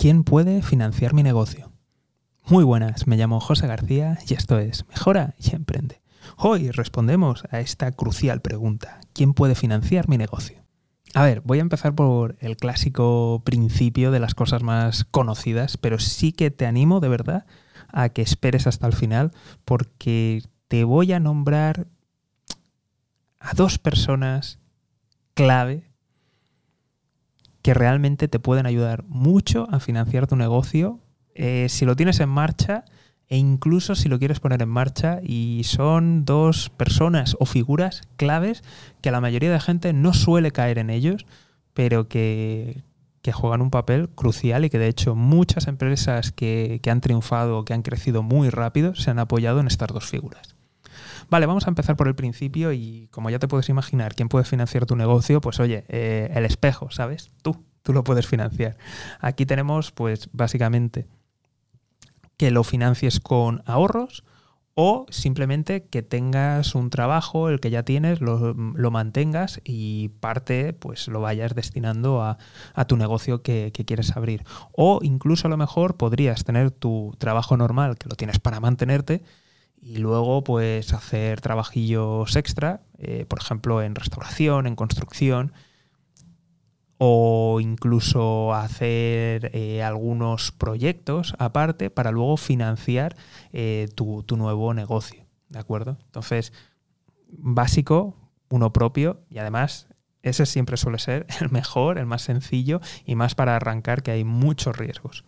¿Quién puede financiar mi negocio? Muy buenas, me llamo José García y esto es Mejora y Emprende. Hoy respondemos a esta crucial pregunta. ¿Quién puede financiar mi negocio? A ver, voy a empezar por el clásico principio de las cosas más conocidas, pero sí que te animo de verdad a que esperes hasta el final porque te voy a nombrar a dos personas clave que realmente te pueden ayudar mucho a financiar tu negocio eh, si lo tienes en marcha e incluso si lo quieres poner en marcha y son dos personas o figuras claves que la mayoría de gente no suele caer en ellos, pero que, juegan un papel crucial y que de hecho muchas empresas que, que han triunfado o que han crecido muy rápido se han apoyado en estas dos figuras. Vale, vamos a empezar por el principio y como ya te puedes imaginar, ¿quién puede financiar tu negocio? Pues oye, eh, el espejo, ¿sabes? Tú, tú lo puedes financiar. Aquí tenemos pues básicamente que lo financies con ahorros o simplemente que tengas un trabajo, el que ya tienes, lo, mantengas y parte pues lo vayas destinando a, tu negocio que, que, quieres abrir. O incluso a lo mejor podrías tener tu trabajo normal, que lo tienes para mantenerte, y luego pues hacer trabajillos extra, eh, por ejemplo en restauración, en construcción, o incluso hacer eh, algunos proyectos aparte para luego financiar eh, tu, tu, nuevo negocio. ¿De acuerdo? Entonces, básico, uno propio y además ese siempre suele ser el mejor, el más sencillo y más para arrancar que hay muchos riesgos.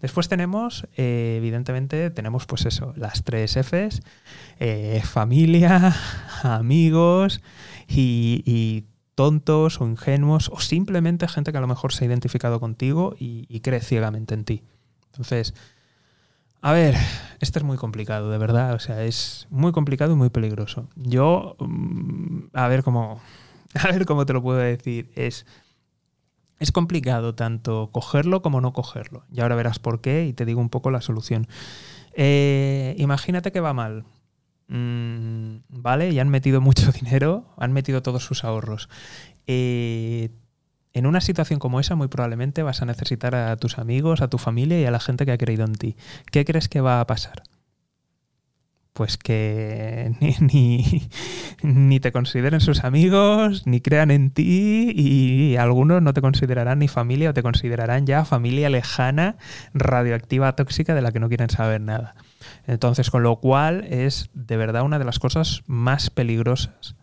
Después tenemos, eh, evidentemente, tenemos pues eso, las tres Fs, eh, familia, amigos y, tontos o ingenuos o simplemente gente que a lo mejor se ha identificado contigo y, cree ciegamente en ti. Entonces, a ver, esto es muy complicado, de verdad, o sea, es muy complicado y muy peligroso. Yo, mm, a ver cómo, a ver cómo te lo puedo decir, es es complicado tanto cogerlo como no cogerlo. Y ahora verás por qué y te digo un poco la solución. Eh, imagínate que va mal. Mm, ¿Vale? Y han metido mucho dinero, han metido todos sus ahorros. Eh, en una situación como esa, muy probablemente vas a necesitar a tus amigos, a tu familia y a la gente que ha creído en ti. ¿Qué crees que va a pasar? Pues que ni, te consideren sus amigos, ni crean en ti y algunos no te considerarán ni familia o te considerarán ya familia lejana, radioactiva, tóxica de la que no quieren saber nada. Entonces, con lo cual es de verdad una de las cosas más peligrosas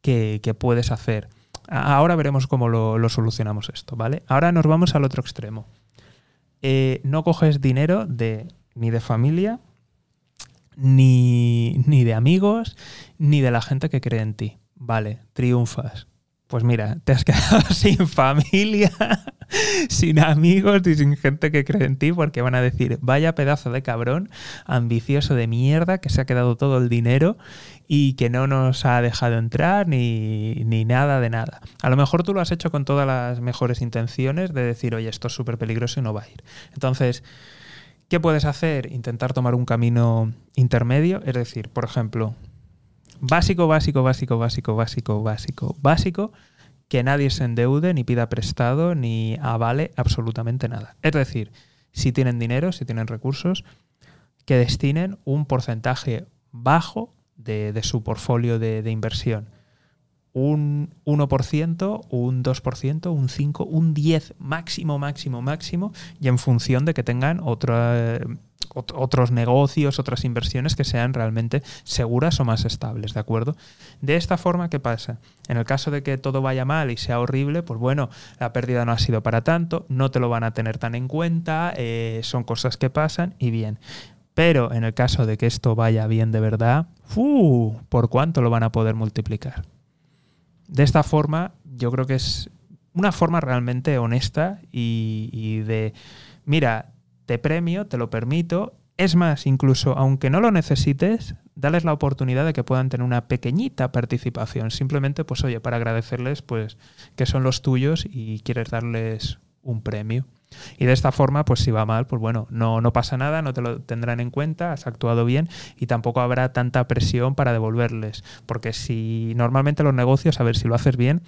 que, puedes hacer. Ahora veremos cómo lo, solucionamos esto, ¿vale? Ahora nos vamos al otro extremo. Eh, no coges dinero de ni de familia, ni, ni de amigos, ni de la gente que cree en ti. Vale, triunfas. Pues mira, te has quedado sin familia, sin amigos y sin gente que cree en ti porque van a decir, vaya pedazo de cabrón, ambicioso de mierda, que se ha quedado todo el dinero y que no nos ha dejado entrar ni, ni nada de nada. A lo mejor tú lo has hecho con todas las mejores intenciones de decir, oye, esto es súper peligroso y no va a ir. Entonces, ¿Qué puedes hacer? Intentar tomar un camino intermedio, es decir, por ejemplo, básico, básico, básico, básico, básico, básico, básico, que nadie se endeude, ni pida prestado, ni avale absolutamente nada. Es decir, si tienen dinero, si tienen recursos, que destinen un porcentaje bajo de, su portfolio de inversión un 1%, un 2%, un 5%, un 10% máximo, máximo, máximo, y en función de que tengan otros negocios, otras inversiones que sean realmente seguras o más estables, ¿de acuerdo? De esta forma, ¿qué pasa? En el caso de que todo vaya mal y sea horrible, pues bueno, la pérdida no ha sido para tanto, no te lo van a tener tan en cuenta, eh, son cosas que pasan y bien. Pero en el caso de que esto vaya bien de verdad, ¿por cuánto lo van a poder multiplicar? De esta forma, yo creo que es una forma realmente honesta y, de, mira, te premio, te lo permito. Es más, incluso aunque no lo necesites, dales la oportunidad de que puedan tener una pequeñita participación. Simplemente, pues oye, para agradecerles pues que son los tuyos y quieres darles un premio. Y de esta forma, pues si va mal, pues bueno, no, no pasa nada, no te lo tendrán en cuenta, has actuado bien y tampoco habrá tanta presión para devolverles. Porque si normalmente los negocios, a ver si lo haces bien,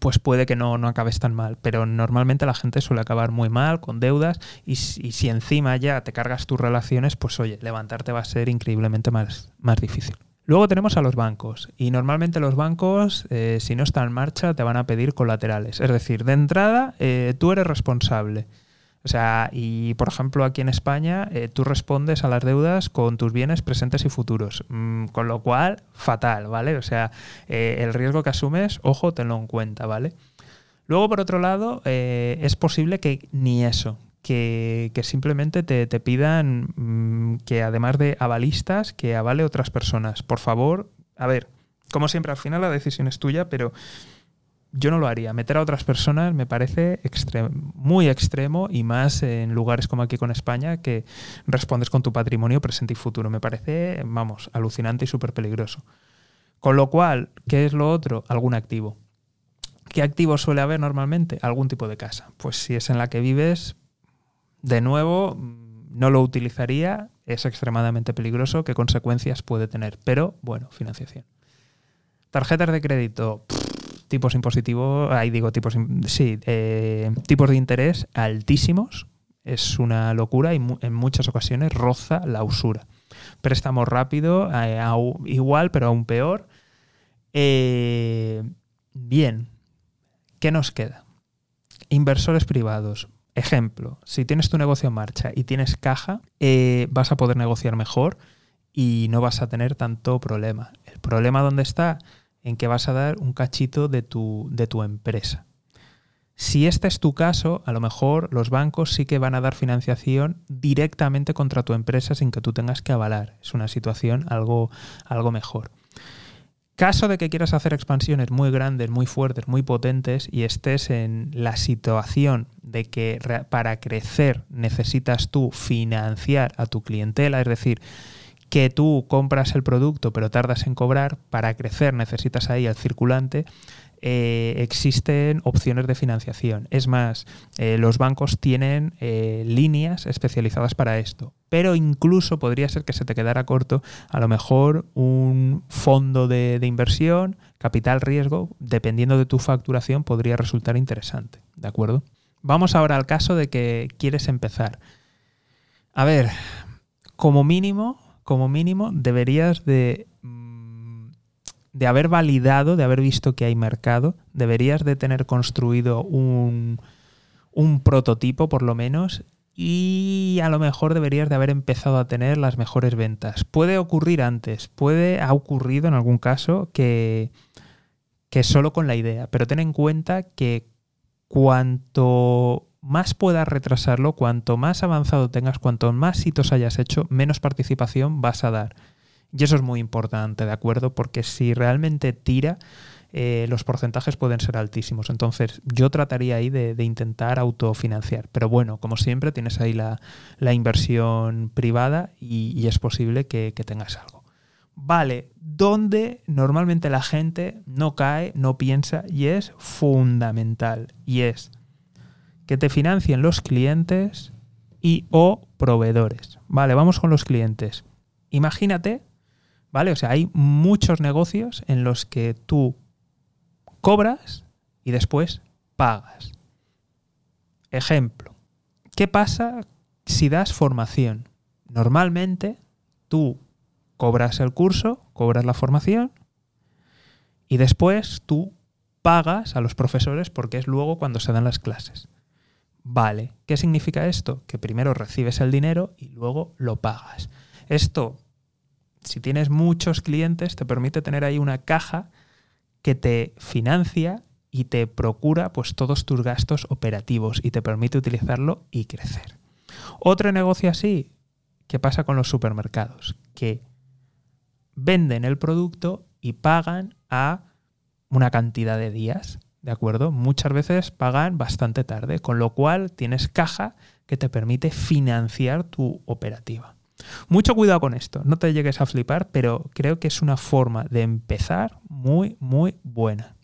pues puede que no, no acabes tan mal. Pero normalmente la gente suele acabar muy mal, con deudas, y, si encima ya te cargas tus relaciones, pues oye, levantarte va a ser increíblemente más, más difícil. Luego tenemos a los bancos y normalmente los bancos, eh, si no están en marcha, te van a pedir colaterales. Es decir, de entrada, eh, tú eres responsable. O sea, y por ejemplo aquí en España eh, tú respondes a las deudas con tus bienes presentes y futuros, mm, con lo cual fatal, ¿vale? O sea, el riesgo que asumes, ojo, tenlo en cuenta, ¿vale? Luego, por otro lado, es posible que ni eso, que, simplemente te, pidan mm, que además de avalistas, que avale otras personas. Por favor, a ver, como siempre, al final la decisión es tuya, pero yo no lo haría. Meter a otras personas me parece muy extremo y más en lugares como aquí con España que respondes con tu patrimonio presente y futuro. Me parece, vamos, alucinante y súper peligroso. Con lo cual, ¿qué es lo otro? Algún activo. ¿Qué activo suele haber normalmente? Algún tipo de casa. Pues si es en la que vives, de nuevo, no lo utilizaría, es extremadamente peligroso, ¿qué consecuencias puede tener? Pero bueno, financiación. Tarjetas de crédito tipos impositivos, ahí digo tipos, sí, eh, tipos de interés altísimos. Es una locura y en muchas ocasiones roza la usura. Préstamo rápido, eh, igual, pero aún peor. Eh, bien, ¿qué nos queda? Inversores privados. Ejemplo, si tienes tu negocio en marcha y tienes caja, vas a poder negociar mejor y no vas a tener tanto problema. ¿El problema dónde está? en que vas a dar un cachito de tu, de tu empresa. Si este es tu caso, a lo mejor los bancos sí que van a dar financiación directamente contra tu empresa sin que tú tengas que avalar. Es una situación algo, algo mejor. Caso de que quieras hacer expansiones muy grandes, muy fuertes, muy potentes y estés en la situación de que para crecer necesitas tú financiar a tu clientela, es decir, que tú compras el producto pero tardas en cobrar, para crecer necesitas ahí el circulante, eh, existen opciones de financiación. Es más, eh, los bancos tienen eh, líneas especializadas para esto. Pero incluso podría ser que se te quedara corto, a lo mejor un fondo de, de inversión, capital riesgo, dependiendo de tu facturación, podría resultar interesante. ¿De acuerdo? Vamos ahora al caso de que quieres empezar. A ver, como mínimo, como mínimo deberías de, de haber validado, de haber visto que hay mercado, deberías de tener construido un, un prototipo por lo menos y a lo mejor deberías de haber empezado a tener las mejores ventas. Puede ocurrir antes, puede ha ocurrido en algún caso que, que solo con la idea, pero ten en cuenta que cuanto más puedas retrasarlo, cuanto más avanzado tengas, cuanto más hitos hayas hecho, menos participación vas a dar. Y eso es muy importante, ¿de acuerdo? Porque si realmente tira, eh, los porcentajes pueden ser altísimos. Entonces, yo trataría ahí de, intentar autofinanciar. Pero bueno, como siempre, tienes ahí la, inversión privada y, es posible que, que tengas algo. Vale, donde normalmente la gente no cae, no piensa y es fundamental. Y es que te financien los clientes y o proveedores. Vale, vamos con los clientes. Imagínate, ¿vale? O sea, hay muchos negocios en los que tú cobras y después pagas. Ejemplo, ¿qué pasa si das formación? Normalmente tú cobras el curso, cobras la formación y después tú pagas a los profesores porque es luego cuando se dan las clases. Vale, ¿qué significa esto? Que primero recibes el dinero y luego lo pagas. Esto, si tienes muchos clientes, te permite tener ahí una caja que te financia y te procura pues todos tus gastos operativos y te permite utilizarlo y crecer. Otro negocio así, ¿qué pasa con los supermercados? Que venden el producto y pagan a una cantidad de días. ¿de acuerdo? Muchas veces pagan bastante tarde, con lo cual tienes caja que te permite financiar tu operativa. Mucho cuidado con esto, no te llegues a flipar, pero creo que es una forma de empezar muy, muy buena.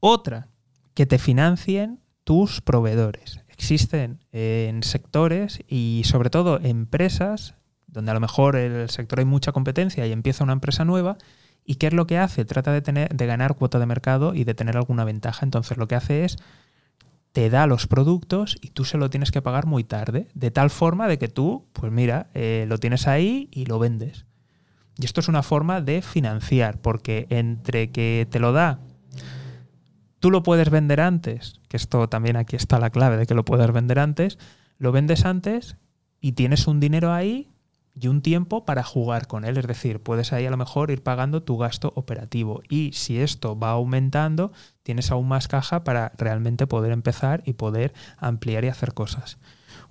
Otra, que te financien tus proveedores. Existen en sectores y sobre todo empresas donde a lo mejor el sector hay mucha competencia y empieza una empresa nueva ¿Y qué es lo que hace? Trata de, tener, de ganar cuota de mercado y de tener alguna ventaja. Entonces lo que hace es te da los productos y tú se lo tienes que pagar muy tarde, de tal forma de que tú, pues mira, eh, lo tienes ahí y lo vendes. Y esto es una forma de financiar, porque entre que te lo da, tú lo puedes vender antes, que esto también aquí está la clave de que lo puedes vender antes, lo vendes antes y tienes un dinero ahí y un tiempo para jugar con él. Es decir, puedes ahí a lo mejor ir pagando tu gasto operativo. Y si esto va aumentando, tienes aún más caja para realmente poder empezar y poder ampliar y hacer cosas.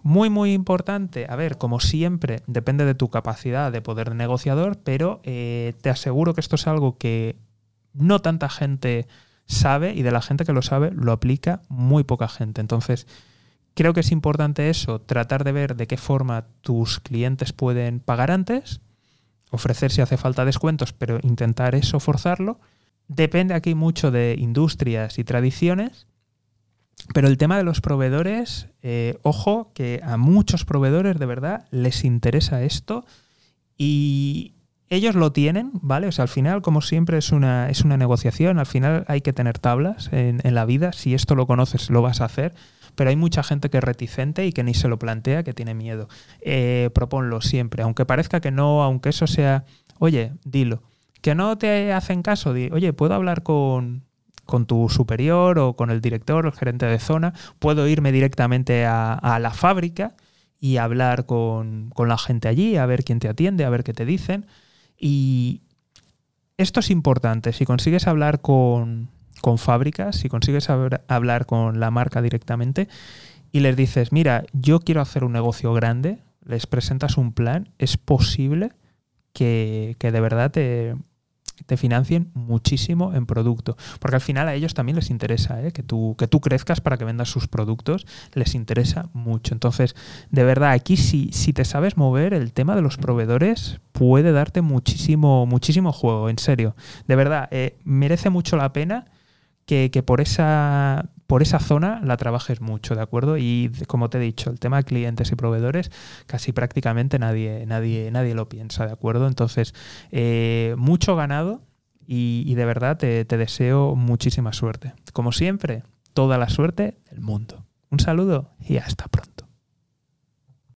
Muy, muy importante, a ver, como siempre, depende de tu capacidad de poder de negociador, pero eh, te aseguro que esto es algo que no tanta gente sabe y de la gente que lo sabe lo aplica muy poca gente. Entonces, creo que es importante eso, tratar de ver de qué forma tus clientes pueden pagar antes, ofrecer si hace falta descuentos, pero intentar eso forzarlo. Depende aquí mucho de industrias y tradiciones pero el tema de los proveedores, eh, ojo, que a muchos proveedores de verdad les interesa esto y ellos lo tienen, ¿vale? O sea, al final, como siempre, es una, es una negociación, al final hay que tener tablas en, la vida, si esto lo conoces, lo vas a hacer, pero hay mucha gente que es reticente y que ni se lo plantea, que tiene miedo. Eh, proponlo siempre, aunque parezca que no, aunque eso sea, oye, dilo. Que no te hacen caso, oye, ¿puedo hablar con, con tu superior o con el director o el gerente de zona, puedo irme directamente a, la fábrica y hablar con, la gente allí, a ver quién te atiende, a ver qué te dicen. Y esto es importante, si consigues hablar con, con fábricas, si consigues hablar con la marca directamente y les dices, mira, yo quiero hacer un negocio grande, les presentas un plan, es posible que, que de verdad te, te financien muchísimo en producto. Porque al final a ellos también les interesa ¿eh? que, tú, que tú crezcas para que vendas sus productos, les interesa mucho. Entonces, de verdad, aquí si, si te sabes mover, el tema de los proveedores puede darte muchísimo, muchísimo juego, en serio. De verdad, eh, merece mucho la pena que, por esa por esa zona la trabajes mucho, ¿de acuerdo? Y como te he dicho, el tema de clientes y proveedores casi prácticamente nadie, nadie, nadie lo piensa, ¿de acuerdo? Entonces, eh, mucho ganado y, de verdad te deseo muchísima suerte. Como siempre, toda la suerte del mundo. Un saludo y hasta pronto.